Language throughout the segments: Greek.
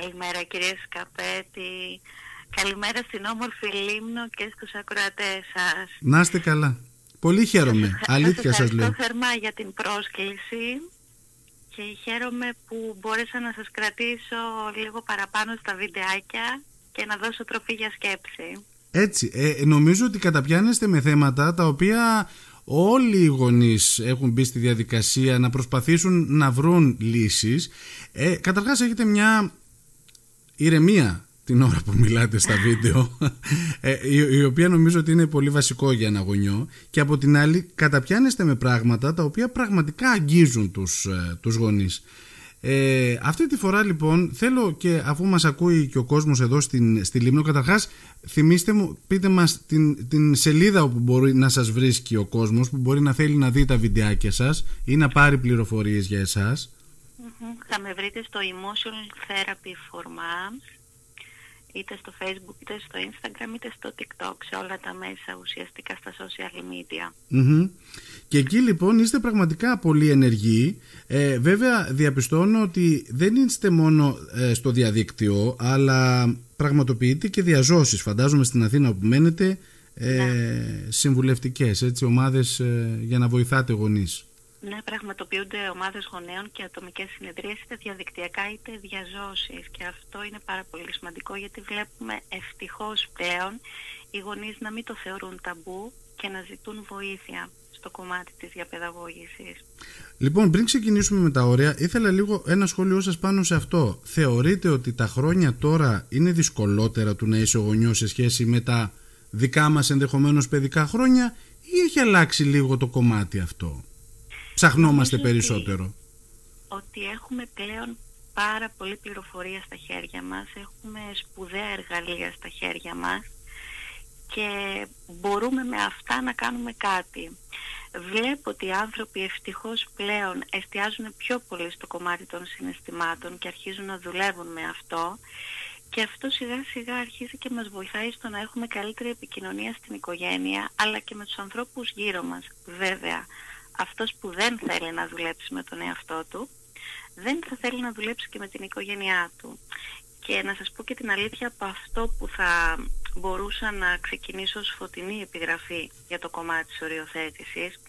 Καλημέρα κυρία Σκαπέτη. Καλημέρα στην όμορφη Λίμνο και στους ακροατές σας. Να είστε καλά. Πολύ χαίρομαι. Αλήθεια σας λέω. Ευχαριστώ θερμά για την πρόσκληση και χαίρομαι που μπόρεσα να σας κρατήσω λίγο παραπάνω στα βιντεάκια και να δώσω τροφή για σκέψη. Έτσι, ε, νομίζω ότι καταπιάνεστε με θέματα τα οποία όλοι οι γονείς έχουν μπει στη διαδικασία να προσπαθήσουν να βρουν λύσεις. Ε, καταρχάς έχετε μια ηρεμία την ώρα που μιλάτε στα βίντεο ε, η, οποία νομίζω ότι είναι πολύ βασικό για ένα γονιό και από την άλλη καταπιάνεστε με πράγματα τα οποία πραγματικά αγγίζουν τους, ε, τους γονείς. Ε, αυτή τη φορά λοιπόν θέλω και αφού μας ακούει και ο κόσμος εδώ στην, στη Λίμνο καταρχάς θυμίστε μου πείτε μας την, την σελίδα όπου μπορεί να σας βρίσκει ο κόσμος που μπορεί να θέλει να δει τα βιντεάκια σας ή να πάρει πληροφορίες για εσάς Θα με βρείτε στο Emotional Therapy for Moms είτε στο facebook είτε στο instagram είτε στο tiktok σε όλα τα μέσα ουσιαστικά στα social media. Και εκεί λοιπόν είστε πραγματικά πολύ ενεργοί. Ε, βέβαια διαπιστώνω ότι δεν είστε μόνο ε, στο διαδίκτυο αλλά πραγματοποιείτε και διαζώσεις φαντάζομαι στην Αθήνα που μένετε ε, ναι. συμβουλευτικές έτσι, ομάδες ε, για να βοηθάτε γονείς. Ναι, πραγματοποιούνται ομάδες γονέων και ατομικές συνεδρίες είτε διαδικτυακά είτε διαζώσεις και αυτό είναι πάρα πολύ σημαντικό γιατί βλέπουμε ευτυχώς πλέον οι γονείς να μην το θεωρούν ταμπού και να ζητούν βοήθεια στο κομμάτι της διαπαιδαγώγησης. Λοιπόν, πριν ξεκινήσουμε με τα όρια, ήθελα λίγο ένα σχόλιο σας πάνω σε αυτό. Θεωρείτε ότι τα χρόνια τώρα είναι δυσκολότερα του να είσαι γονιός σε σχέση με τα δικά μας ενδεχομένως παιδικά χρόνια ή έχει αλλάξει λίγο το κομμάτι αυτό; Ψαχνόμαστε περισσότερο. Ότι, έχουμε πλέον πάρα πολλή πληροφορία στα χέρια μας, έχουμε σπουδαία εργαλεία στα χέρια μας και μπορούμε με αυτά να κάνουμε κάτι. Βλέπω ότι οι άνθρωποι ευτυχώς πλέον εστιάζουν πιο πολύ στο κομμάτι των συναισθημάτων και αρχίζουν να δουλεύουν με αυτό και αυτό σιγά σιγά αρχίζει και μας βοηθάει στο να έχουμε καλύτερη επικοινωνία στην οικογένεια αλλά και με τους ανθρώπους γύρω μας. Βέβαια, αυτός που δεν θέλει να δουλέψει με τον εαυτό του, δεν θα θέλει να δουλέψει και με την οικογένειά του. Και να σας πω και την αλήθεια από αυτό που θα μπορούσα να ξεκινήσω ως φωτεινή επιγραφή για το κομμάτι της οριοθέτησης,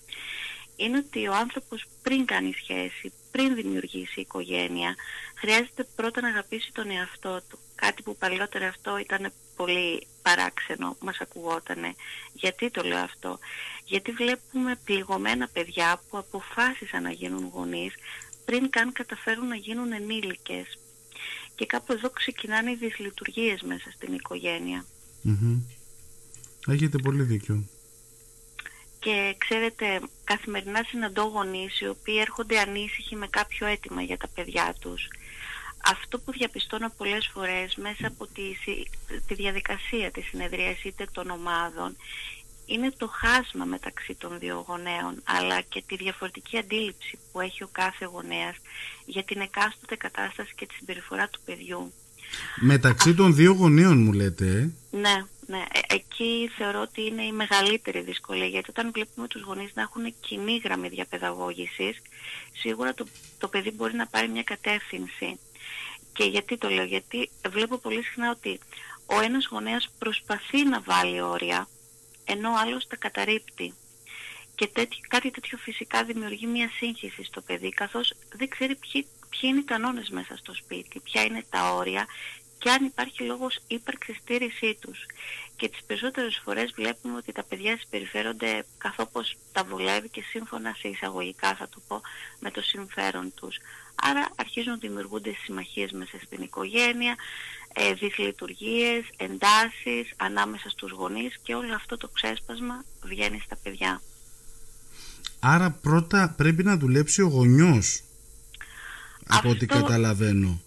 είναι ότι ο άνθρωπος πριν κάνει σχέση, πριν δημιουργήσει οικογένεια, χρειάζεται πρώτα να αγαπήσει τον εαυτό του. Κάτι που παλιότερα αυτό ήταν πολύ παράξενο, μας ακουγότανε. Γιατί το λέω αυτό; Γιατί βλέπουμε πληγωμένα παιδιά που αποφάσισαν να γίνουν γονείς πριν καν καταφέρουν να γίνουν ενήλικες. Και κάπου εδώ ξεκινάνε οι δυσλειτουργίες μέσα στην οικογένεια. Έχετε πολύ δίκιο. Και ξέρετε, καθημερινά συναντώ γονείς οι οποίοι έρχονται ανήσυχοι με κάποιο αίτημα για τα παιδιά τους αυτό που διαπιστώνω πολλές φορές μέσα από τη, τη διαδικασία της συνεδρίας είτε των ομάδων είναι το χάσμα μεταξύ των δύο γονέων αλλά και τη διαφορετική αντίληψη που έχει ο κάθε γονέας για την εκάστοτε κατάσταση και τη συμπεριφορά του παιδιού. Μεταξύ των δύο γονέων μου λέτε. Ε; Ναι, ναι. Ε, εκεί θεωρώ ότι είναι η μεγαλύτερη δυσκολία γιατί όταν βλέπουμε τους γονείς να έχουν κοινή γραμμή διαπαιδαγώγησης σίγουρα το, το παιδί μπορεί να πάρει μια κατεύθυνση και γιατί το λέω, γιατί βλέπω πολύ συχνά ότι ο ένας γονέας προσπαθεί να βάλει όρια, ενώ ο άλλος τα καταρρύπτει. Και τέτοι, κάτι τέτοιο φυσικά δημιουργεί μια σύγχυση στο παιδί, καθώς δεν ξέρει ποιοι, ποιοι είναι οι κανόνες μέσα στο σπίτι, ποια είναι τα όρια και αν υπάρχει λόγος ύπαρξης στήρησή τους. Και τις περισσότερες φορές βλέπουμε ότι τα παιδιά συμπεριφέρονται καθώς τα βολεύει και σύμφωνα σε εισαγωγικά θα το πω με το συμφέρον τους. Άρα αρχίζουν να δημιουργούνται συμμαχίες μέσα στην οικογένεια, ε, δυσλειτουργίες, εντάσεις ανάμεσα στους γονείς και όλο αυτό το ξέσπασμα βγαίνει στα παιδιά. Άρα πρώτα πρέπει να δουλέψει ο γονιός, από ό,τι καταλαβαίνω.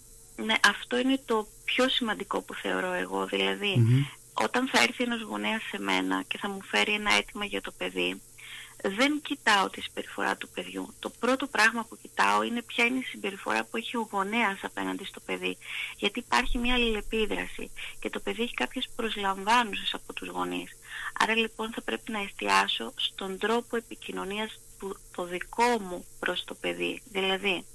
Ναι, αυτό είναι το πιο σημαντικό που θεωρώ εγώ. δηλαδη όταν θα έρθει ένας γονέας σε μένα και θα μου φέρει ένα αίτημα για το παιδί, δεν κοιτάω τη συμπεριφορά του παιδιού. Το πρώτο πράγμα που κοιτάω είναι ποια είναι η συμπεριφορά που έχει ο γονέας απέναντι στο παιδί. Γιατί υπάρχει μια αλληλεπίδραση και το παιδί έχει κάποιες προσλαμβάνουσες από τους γονείς. Άρα λοιπόν θα πρέπει να εστιάσω στον τρόπο επικοινωνίας του το δικό μου προς το παιδί. Δηλαδή,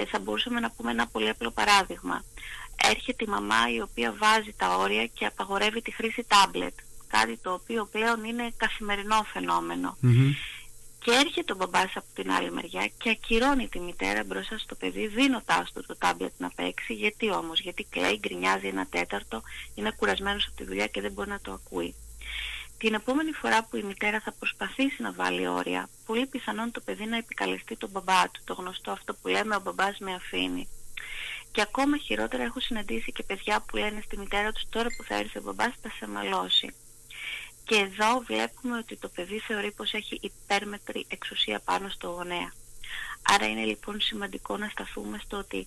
ε, θα μπορούσαμε να πούμε ένα πολύ απλό παράδειγμα. έρχεται η μαμά η οποία βάζει τα όρια και απαγορεύει τη χρήση τάμπλετ. Κάτι το οποίο πλέον είναι καθημερινό Και έρχεται ο μπαμπάς από την άλλη μεριά και ακυρώνει τη μητέρα μπροστά στο παιδί δίνοντάς του το τάμπλετ να παίξει. Γιατί όμως, γιατί κλαίει, γκρινιάζει ένα τέταρτο, είναι κουρασμένος από τη δουλειά και δεν μπορεί να το ακούει. Την επόμενη φορά που η μητέρα θα προσπαθήσει να βάλει όρια, πολύ πιθανόν το παιδί να επικαλεστεί τον μπαμπά του, το γνωστό αυτό που λέμε ο μπαμπάς με αφήνει. Και ακόμα χειρότερα έχω συναντήσει και παιδιά που λένε στη μητέρα τους τώρα που θα έρθει ο μπαμπάς θα σε μαλώσει. Και εδώ βλέπουμε ότι το παιδί θεωρεί πως έχει υπέρμετρη εξουσία πάνω στο γονέα. Άρα είναι λοιπόν σημαντικό να σταθούμε στο ότι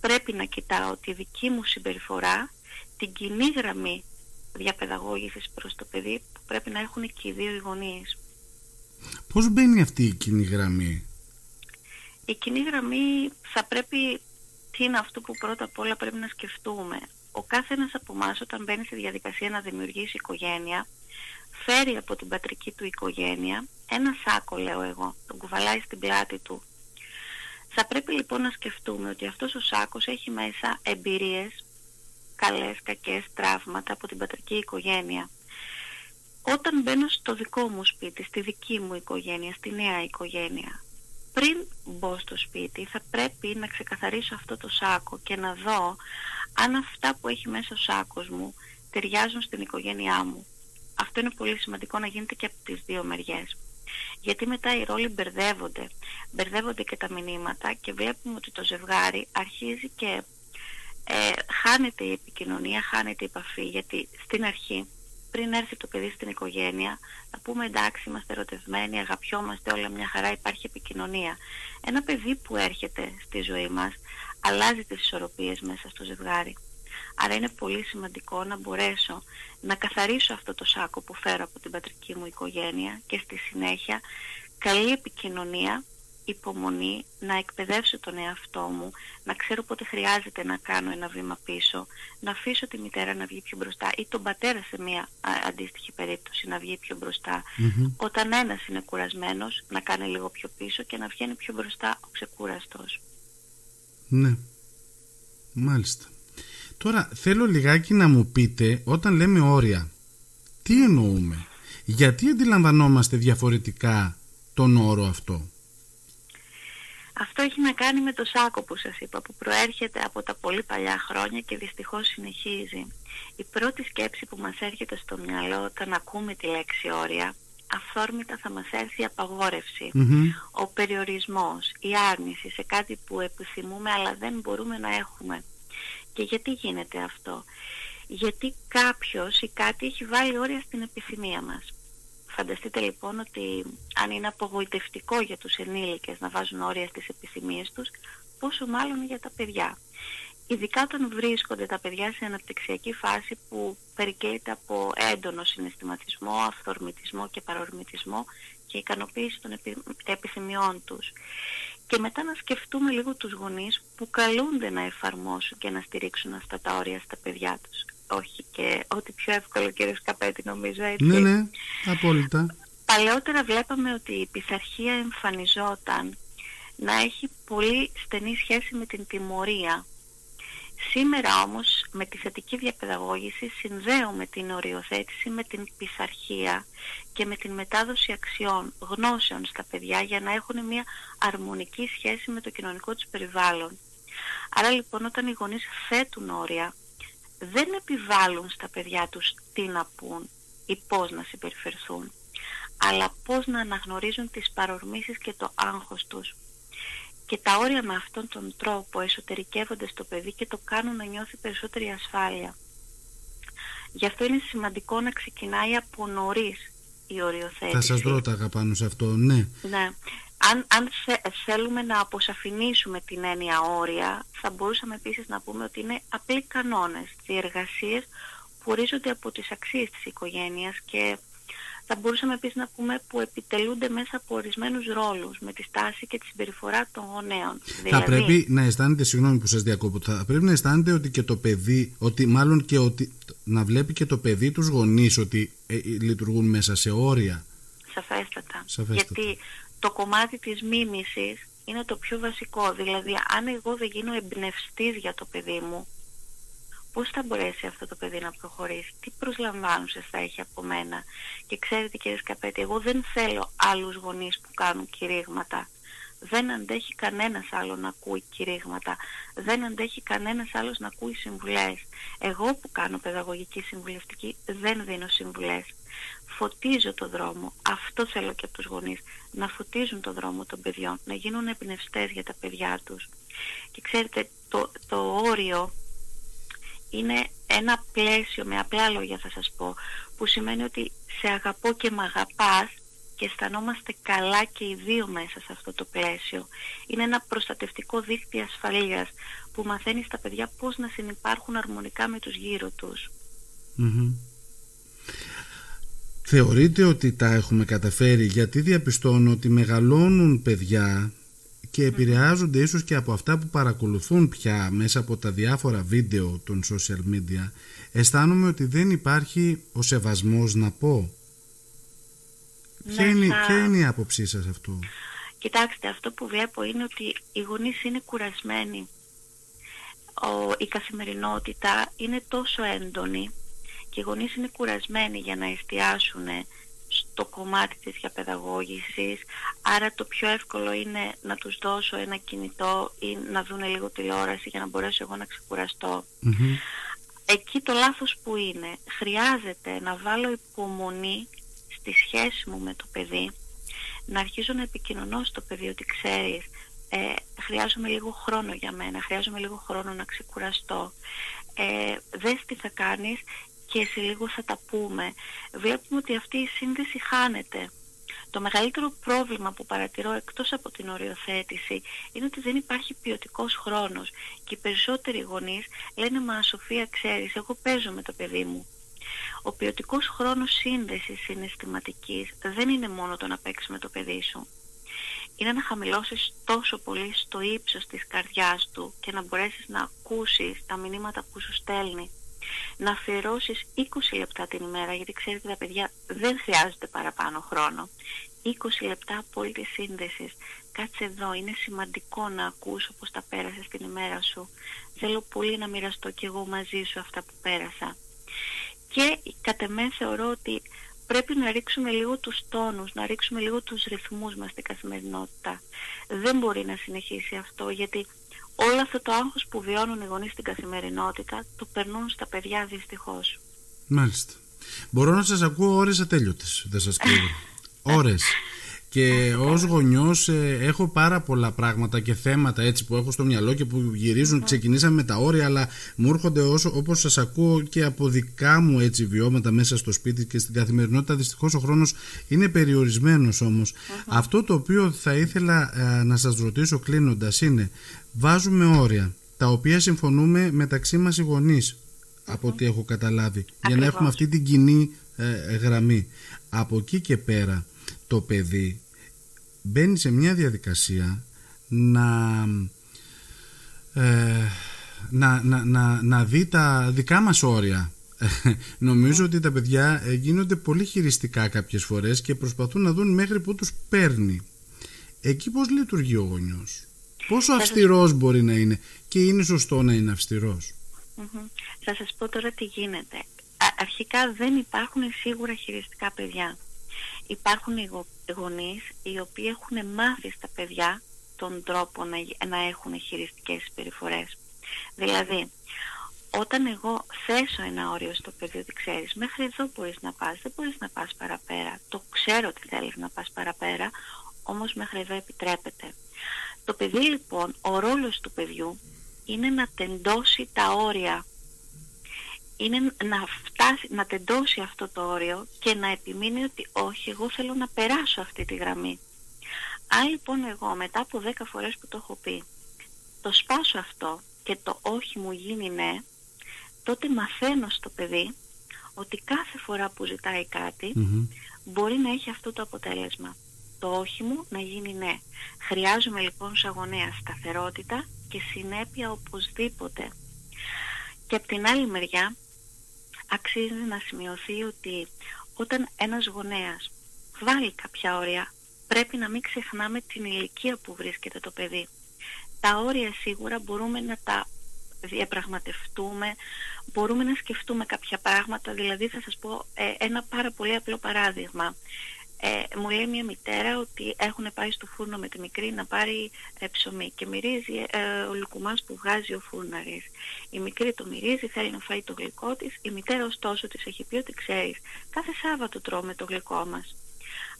πρέπει να κοιτάω τη δική μου συμπεριφορά, την κοινή γραμμή διαπαιδαγώγησης προς το παιδί που πρέπει να έχουν και οι δύο οι γονείς. Πώς μπαίνει αυτή η κοινή γραμμή; Η κοινή γραμμή θα πρέπει, τι είναι αυτό που πρώτα απ' όλα πρέπει να σκεφτούμε. Ο κάθε ένας από εμάς όταν μπαίνει στη διαδικασία να δημιουργήσει οικογένεια, φέρει από την πατρική του οικογένεια ένα σάκο λέω εγώ, τον κουβαλάει στην πλάτη του. Θα πρέπει λοιπόν να σκεφτούμε ότι αυτός ο σάκος έχει μέσα εμπειρίες καλές, κακές τραύματα από την πατρική οικογένεια. Όταν μπαίνω στο δικό μου σπίτι, στη δική μου οικογένεια, στη νέα οικογένεια, πριν μπω στο σπίτι θα πρέπει να ξεκαθαρίσω αυτό το σάκο και να δω αν αυτά που έχει μέσα ο σάκος μου ταιριάζουν στην οικογένειά μου. Αυτό είναι πολύ σημαντικό να γίνεται και από τις δύο μεριές. Γιατί μετά οι ρόλοι μπερδεύονται. Μπερδεύονται και τα μηνύματα και βλέπουμε ότι το ζευγάρι αρχίζει και ε, χάνεται η επικοινωνία, χάνεται η επαφή γιατί στην αρχή πριν έρθει το παιδί στην οικογένεια να πούμε εντάξει είμαστε ερωτευμένοι, αγαπιόμαστε όλα μια χαρά υπάρχει επικοινωνία. Ένα παιδί που έρχεται στη ζωή μας αλλάζει τις ισορροπίες μέσα στο ζευγάρι. Άρα είναι πολύ σημαντικό να μπορέσω να καθαρίσω αυτό το σάκο που φέρω από την πατρική μου οικογένεια και στη συνέχεια καλή επικοινωνία υπομονή, να εκπαιδεύσω τον εαυτό μου, να ξέρω πότε χρειάζεται να κάνω ένα βήμα πίσω, να αφήσω τη μητέρα να βγει πιο μπροστά ή τον πατέρα σε μια αντίστοιχη περίπτωση να βγει πιο μπροστα Όταν ένας είναι κουρασμένος να κάνει λίγο πιο πίσω και να βγαίνει πιο μπροστά ο ξεκούραστος. Ναι, μάλιστα. Τώρα θέλω λιγάκι να μου πείτε όταν λέμε όρια, τι εννοούμε, γιατί αντιλαμβανόμαστε διαφορετικά τον όρο αυτό; Αυτό έχει να κάνει με το σάκο που σας είπα που προέρχεται από τα πολύ παλιά χρόνια και δυστυχώς συνεχίζει. Η πρώτη σκέψη που μας έρχεται στο μυαλό όταν ακούμε τη λέξη όρια αυθόρμητα θα μας έρθει η απαγορευση ο περιορισμός, η άρνηση σε κάτι που επιθυμούμε αλλά δεν μπορούμε να έχουμε. Και γιατί γίνεται αυτό; Γιατί κάποιος ή κάτι έχει βάλει όρια στην επιθυμία μας. Φανταστείτε λοιπόν ότι αν είναι απογοητευτικό για τους ενήλικες να βάζουν όρια στις επιθυμίες τους, πόσο μάλλον για τα παιδιά. Ειδικά όταν βρίσκονται τα παιδιά σε αναπτυξιακή φάση που περικλείται από έντονο συναισθηματισμό, αυθορμητισμό και παρορμητισμό και ικανοποίηση των επιθυμιών τους. Και μετά να σκεφτούμε λίγο τους γονείς που καλούνται να εφαρμόσουν και να στηρίξουν αυτά τα όρια στα παιδιά τους όχι και ό,τι πιο εύκολο κύριε Σκαπέτη νομίζω έτσι. Ναι, ναι, απόλυτα. Παλαιότερα βλέπαμε ότι η πειθαρχία εμφανιζόταν να έχει πολύ στενή σχέση με την τιμωρία. Σήμερα όμως με τη θετική διαπαιδαγώγηση συνδέουμε την οριοθέτηση με την πειθαρχία και με την μετάδοση αξιών, γνώσεων στα παιδιά για να έχουν μια αρμονική σχέση με το κοινωνικό τους περιβάλλον. Άρα λοιπόν όταν οι γονείς θέτουν όρια δεν επιβάλλουν στα παιδιά τους τι να πούν ή πώς να συμπεριφερθούν, αλλά πώς να αναγνωρίζουν τις παρορμήσεις και το άγχος τους. Και τα όρια με αυτόν τον τρόπο εσωτερικεύονται στο παιδί και το κάνουν να νιώθει περισσότερη ασφάλεια. Γι' αυτό είναι σημαντικό να ξεκινάει από νωρίς η οριοθέτηση. Θα σας ρώταγα πάνω σε αυτό, ναι. Ναι αν, αν θέλουμε να αποσαφηνίσουμε την έννοια όρια, θα μπορούσαμε επίσης να πούμε ότι είναι απλοί κανόνες, διεργασίες που ορίζονται από τις αξίες της οικογένειας και θα μπορούσαμε επίσης να πούμε που επιτελούνται μέσα από ορισμένους ρόλους με τη στάση και τη συμπεριφορά των γονέων. Θα δηλαδή- πρέπει να αισθάνεται, συγγνώμη που σας διακόπτω, θα πρέπει να αισθάνεται ότι και το παιδί, ότι μάλλον και ότι να βλέπει και το παιδί τους γονείς ότι ε, ε, λειτουργούν μέσα σε όρια. Σαφέστατα. Σαφέστατα. Γιατί το κομμάτι της μίμησης είναι το πιο βασικό. Δηλαδή, αν εγώ δεν γίνω εμπνευστής για το παιδί μου, πώς θα μπορέσει αυτό το παιδί να προχωρήσει, τι προσλαμβάνουσες θα έχει από μένα. Και ξέρετε κύριε Σκαπέτη, εγώ δεν θέλω άλλους γονείς που κάνουν κηρύγματα. Δεν αντέχει κανένας άλλο να ακούει κηρύγματα. Δεν αντέχει κανένας άλλος να ακούει συμβουλές. Εγώ που κάνω παιδαγωγική συμβουλευτική δεν δίνω συμβουλές. Φωτίζω το δρόμο. Αυτό θέλω και από τους γονείς. Να φωτίζουν το δρόμο των παιδιών. Να γίνουν εμπνευστές για τα παιδιά τους. Και ξέρετε, το, το όριο είναι ένα πλαίσιο, με απλά λόγια θα σας πω, που σημαίνει ότι σε αγαπώ και με αγαπάς και αισθανόμαστε καλά και οι δύο μέσα σε αυτό το πλαίσιο. Είναι ένα προστατευτικό δίκτυο ασφαλείας που μαθαίνει στα παιδιά πώς να συνεπάρχουν αρμονικά με τους γύρω τους. Θεωρείτε ότι τα έχουμε καταφέρει; Γιατί διαπιστώνω ότι μεγαλώνουν παιδιά και επηρεάζονται ίσως και από αυτά που παρακολουθούν πια μέσα από τα διάφορα βίντεο των social media αισθάνομαι ότι δεν υπάρχει ο σεβασμός να πω. Ποια, είναι, ποια είναι η άποψή σας αυτό; Κοιτάξτε αυτό που βλέπω είναι ότι οι γονείς είναι κουρασμένοι. Ο, η καθημερινότητα είναι τόσο έντονη και οι γονείς είναι κουρασμένοι για να εστιάσουν στο κομμάτι της διαπαιδαγώγησης άρα το πιο εύκολο είναι να τους δώσω ένα κινητό ή να δουν λίγο τηλεόραση για να μπορέσω εγώ να ξεκουραστω Εκεί το λάθος που είναι χρειάζεται να βάλω υπομονή στη σχέση μου με το παιδί να αρχίζω να επικοινωνώ στο παιδί ότι ξέρεις ε, χρειάζομαι λίγο χρόνο για μένα, χρειάζομαι λίγο χρόνο να ξεκουραστώ. Ε, δες τι θα κάνεις και σε λίγο θα τα πούμε. Βλέπουμε ότι αυτή η σύνδεση χάνεται. Το μεγαλύτερο πρόβλημα που παρατηρώ εκτός από την οριοθέτηση είναι ότι δεν υπάρχει ποιοτικός χρόνος και οι περισσότεροι γονείς λένε «Μα Σοφία ξέρεις, εγώ παίζω με το παιδί μου». Ο ποιοτικός χρόνος σύνδεσης συναισθηματικής δεν είναι μόνο το να παίξεις με το παιδί σου. Είναι να χαμηλώσεις τόσο πολύ στο ύψος της καρδιάς του και να μπορέσεις να ακούσεις τα μηνύματα που σου στέλνει να αφιερώσεις 20 λεπτά την ημέρα, γιατί ξέρετε τα παιδιά δεν χρειάζεται παραπάνω χρόνο. 20 λεπτά απόλυτη σύνδεσης. Κάτσε εδώ, είναι σημαντικό να ακούς όπως τα πέρασες την ημέρα σου. Θέλω πολύ να μοιραστώ κι εγώ μαζί σου αυτά που πέρασα. Και κατ' εμέ θεωρώ ότι πρέπει να ρίξουμε λίγο τους τόνους, να ρίξουμε λίγο τους ρυθμούς μας στην καθημερινότητα. Δεν μπορεί να συνεχίσει αυτό γιατί όλο αυτό το άγχος που βιώνουν οι γονείς στην καθημερινότητα το περνούν στα παιδιά δυστυχώς. Μάλιστα. Μπορώ να σας ακούω ώρες ατέλειωτες, δεν σας κρύβω. ώρες. Και ως γονιός ε, έχω πάρα πολλά πράγματα και θέματα έτσι που έχω στο μυαλό και που γυρίζουν. Ξεκινήσαμε με τα όρια, αλλά μου έρχονται όσο, όπως σας ακούω και από δικά μου έτσι βιώματα μέσα στο σπίτι και στην καθημερινότητα. Δυστυχώς ο χρόνος είναι περιορισμένος όμως. Αυτό το οποίο θα ήθελα ε, να σας ρωτήσω κλείνοντας είναι βάζουμε όρια τα οποία συμφωνούμε μεταξύ μας οι γονείς από ό,τι έχω καταλάβει για να έχουμε αυτή την κοινή ε, γραμμή. Από εκεί και πέρα το παιδί μπαίνει σε μια διαδικασία να, ε, να, να, να, να δει τα δικά μας όρια. Νομίζω ότι τα παιδιά ε, γίνονται πολύ χειριστικά κάποιες φορές και προσπαθούν να δουν μέχρι που τους παίρνει. Εκεί πως λειτουργεί ο γονιός; Πόσο αυστηρός μπορεί να είναι και είναι σωστό να είναι αυστηρός; Θα σας πω τώρα τι γίνεται. Αρχικά δεν υπάρχουν σίγουρα χειριστικά παιδιά υπάρχουν οι γονείς οι οποίοι έχουν μάθει στα παιδιά τον τρόπο να, να έχουν χειριστικές περιφορές. Δηλαδή, όταν εγώ θέσω ένα όριο στο παιδί ότι ξέρεις μέχρι εδώ μπορείς να πας, δεν μπορείς να πας παραπέρα. Το ξέρω ότι θέλεις να πας παραπέρα, όμως μέχρι εδώ επιτρέπεται. Το παιδί λοιπόν, ο ρόλος του παιδιού είναι να τεντώσει τα όρια είναι να φτάσει, να τεντώσει αυτό το όριο και να επιμείνει ότι όχι, εγώ θέλω να περάσω αυτή τη γραμμή. Αν λοιπόν εγώ μετά από 10 φορές που το έχω πει, το σπάσω αυτό και το όχι μου γίνει ναι, τότε μαθαίνω στο παιδί ότι κάθε φορά που ζητάει μπορεί να έχει αυτό το αποτέλεσμα. Το όχι μου να γίνει ναι. Χρειάζομαι λοιπόν σε αγωνία σταθερότητα και συνέπεια οπωσδήποτε. Και από την άλλη μεριά αξίζει να σημειωθεί ότι όταν ένας γονέας βάλει κάποια όρια πρέπει να μην ξεχνάμε την ηλικία που βρίσκεται το παιδί. Τα όρια σίγουρα μπορούμε να τα διαπραγματευτούμε, μπορούμε να σκεφτούμε κάποια πράγματα, δηλαδή θα σας πω ε, ένα πάρα πολύ απλό παράδειγμα. Ε, μου λέει μια μητέρα ότι έχουν πάει στο φούρνο με τη μικρή να πάρει ε, ψωμί και μυρίζει ε, ο λουκουμάς που βγάζει ο φούρναρης. Η μικρή το μυρίζει, θέλει να φάει το γλυκό της. Η μητέρα ωστόσο της έχει πει ότι ξέρεις, κάθε Σάββατο τρώμε το γλυκό μας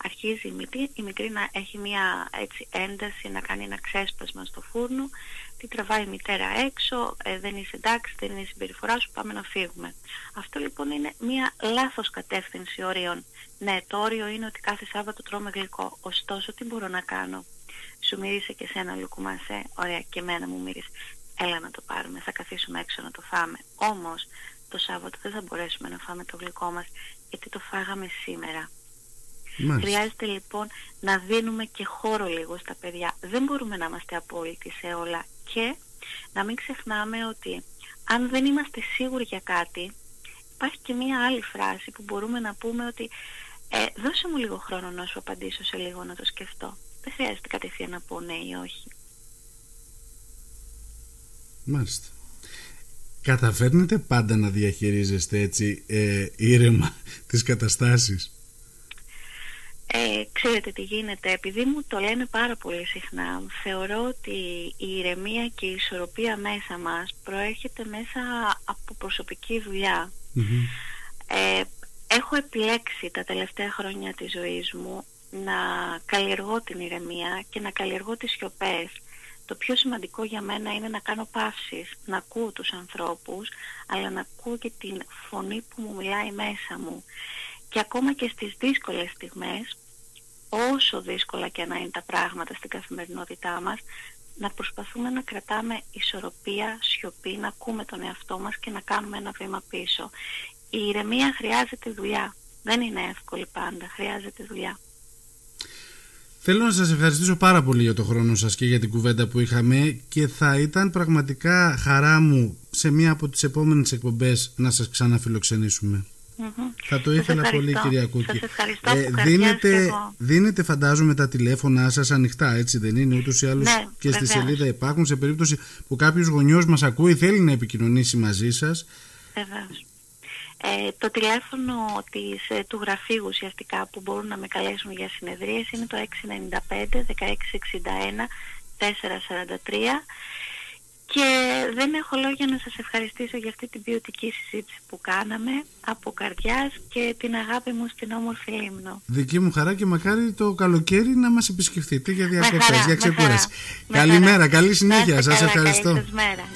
αρχίζει η μικρή, η μικρή να έχει μια έτσι, ένταση, να κάνει ένα ξέσπασμα στο φούρνο, τη τραβάει η μητέρα έξω, ε, δεν είσαι εντάξει, δεν είναι η συμπεριφορά σου, πάμε να φύγουμε. Αυτό λοιπόν είναι μια λάθος κατεύθυνση όριων. Ναι, το όριο είναι ότι κάθε Σάββατο τρώμε γλυκό, ωστόσο τι μπορώ να κάνω; Σου μύρισε και σε ένα λουκουμασέ, ωραία και εμένα μου μύρισε. Έλα να το πάρουμε, θα καθίσουμε έξω να το φάμε. Όμως το Σάββατο δεν θα μπορέσουμε να φάμε το γλυκό μας γιατί το φάγαμε σήμερα. Μάλιστα. Χρειάζεται λοιπόν να δίνουμε και χώρο λίγο στα παιδιά. Δεν μπορούμε να είμαστε απόλυτοι σε όλα. Και να μην ξεχνάμε ότι αν δεν είμαστε σίγουροι για κάτι, υπάρχει και μία άλλη φράση που μπορούμε να πούμε ότι ε, δώσε μου λίγο χρόνο να σου απαντήσω σε λίγο να το σκεφτώ. Δεν χρειάζεται κατευθείαν να πω ναι ή όχι. Μάλιστα. Καταφέρνετε πάντα να διαχειρίζεστε έτσι ε, ήρεμα τις καταστάσεις; Ε, ξέρετε τι γίνεται, επειδή μου το λένε πάρα πολύ συχνά, θεωρώ ότι η ηρεμία και η ισορροπία μέσα μας προέρχεται μέσα από προσωπική Ε, έχω επιλέξει τα τελευταία χρόνια της ζωής μου να καλλιεργώ την ηρεμία και να καλλιεργώ τις σιωπές. Το πιο σημαντικό για μένα είναι να κάνω παύσεις, να ακούω τους ανθρώπους, αλλά να ακούω και την φωνή που μου μιλάει μέσα μου. Και ακόμα και στις δύσκολες στιγμές όσο δύσκολα και να είναι τα πράγματα στην καθημερινότητά μας, να προσπαθούμε να κρατάμε ισορροπία, σιωπή, να ακούμε τον εαυτό μας και να κάνουμε ένα βήμα πίσω. Η ηρεμία χρειάζεται δουλειά. Δεν είναι εύκολη πάντα, χρειάζεται δουλειά. Θέλω να σας ευχαριστήσω πάρα πολύ για το χρόνο σας και για την κουβέντα που είχαμε και θα ήταν πραγματικά χαρά μου σε μία από τις επόμενες εκπομπές να σας ξαναφιλοξενήσουμε. Θα το ήθελα πολύ κυρία Κούκη. ε, δίνετε, δίνετε φαντάζομαι τα τηλέφωνά σας ανοιχτά έτσι δεν είναι ούτως ή άλλως ναι, και στη σελίδα υπάρχουν σε περίπτωση που κάποιος γονιός μας ακούει θέλει να επικοινωνήσει μαζί σας. Βεβαίως. Ε, το τηλέφωνο της, ε, του γραφείου ουσιαστικά που μπορούν να με καλέσουν για συνεδρίες είναι το 695 1661 443 και δεν έχω λόγια να σας ευχαριστήσω για αυτή την ποιοτική συζήτηση που κάναμε από καρδιάς και την αγάπη μου στην όμορφη Λίμνο. Δική μου χαρά και μακάρι το καλοκαίρι να μας επισκεφτείτε για διακοπές, για ξεκούραση. Καλημέρα, καλή συνέχεια, σας ευχαριστώ. Καλή σας μέρα.